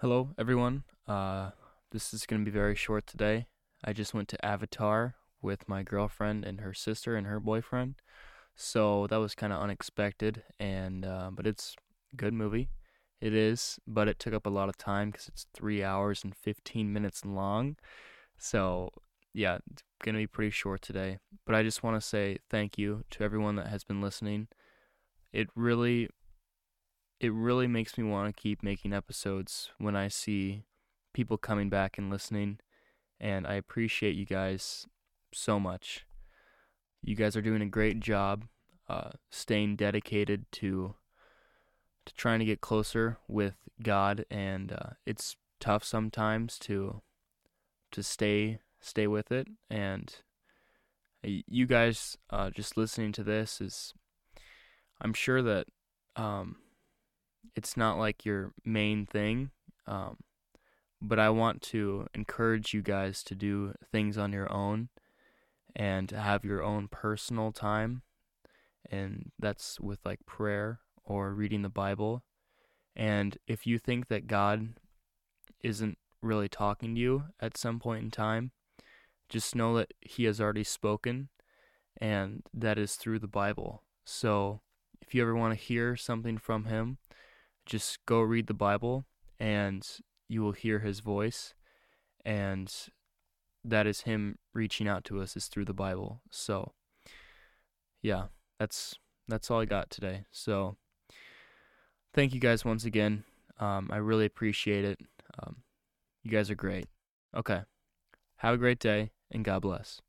Hello, everyone. Uh, this is going to be very short today. I just went to Avatar with my girlfriend and her sister and her boyfriend, so that was kind of unexpected. And uh, but it's a good movie. It is, but it took up a lot of time because it's three hours and fifteen minutes long. So yeah, it's gonna be pretty short today. But I just want to say thank you to everyone that has been listening. It really it really makes me want to keep making episodes when I see people coming back and listening. And I appreciate you guys so much. You guys are doing a great job uh, staying dedicated to to trying to get closer with God, and uh, it's tough sometimes to to stay stay with it. And you guys uh, just listening to this is, I'm sure that um, it's not like your main thing. Um, but I want to encourage you guys to do things on your own and have your own personal time. And that's with like prayer or reading the Bible. And if you think that God isn't really talking to you at some point in time, just know that He has already spoken, and that is through the Bible. So if you ever want to hear something from Him, just go read the Bible and you will hear his voice and that is him reaching out to us is through the Bible. So yeah, that's that's all I got today. So thank you guys once again. Um, I really appreciate it. Um, you guys are great. Okay. Have a great day and God bless.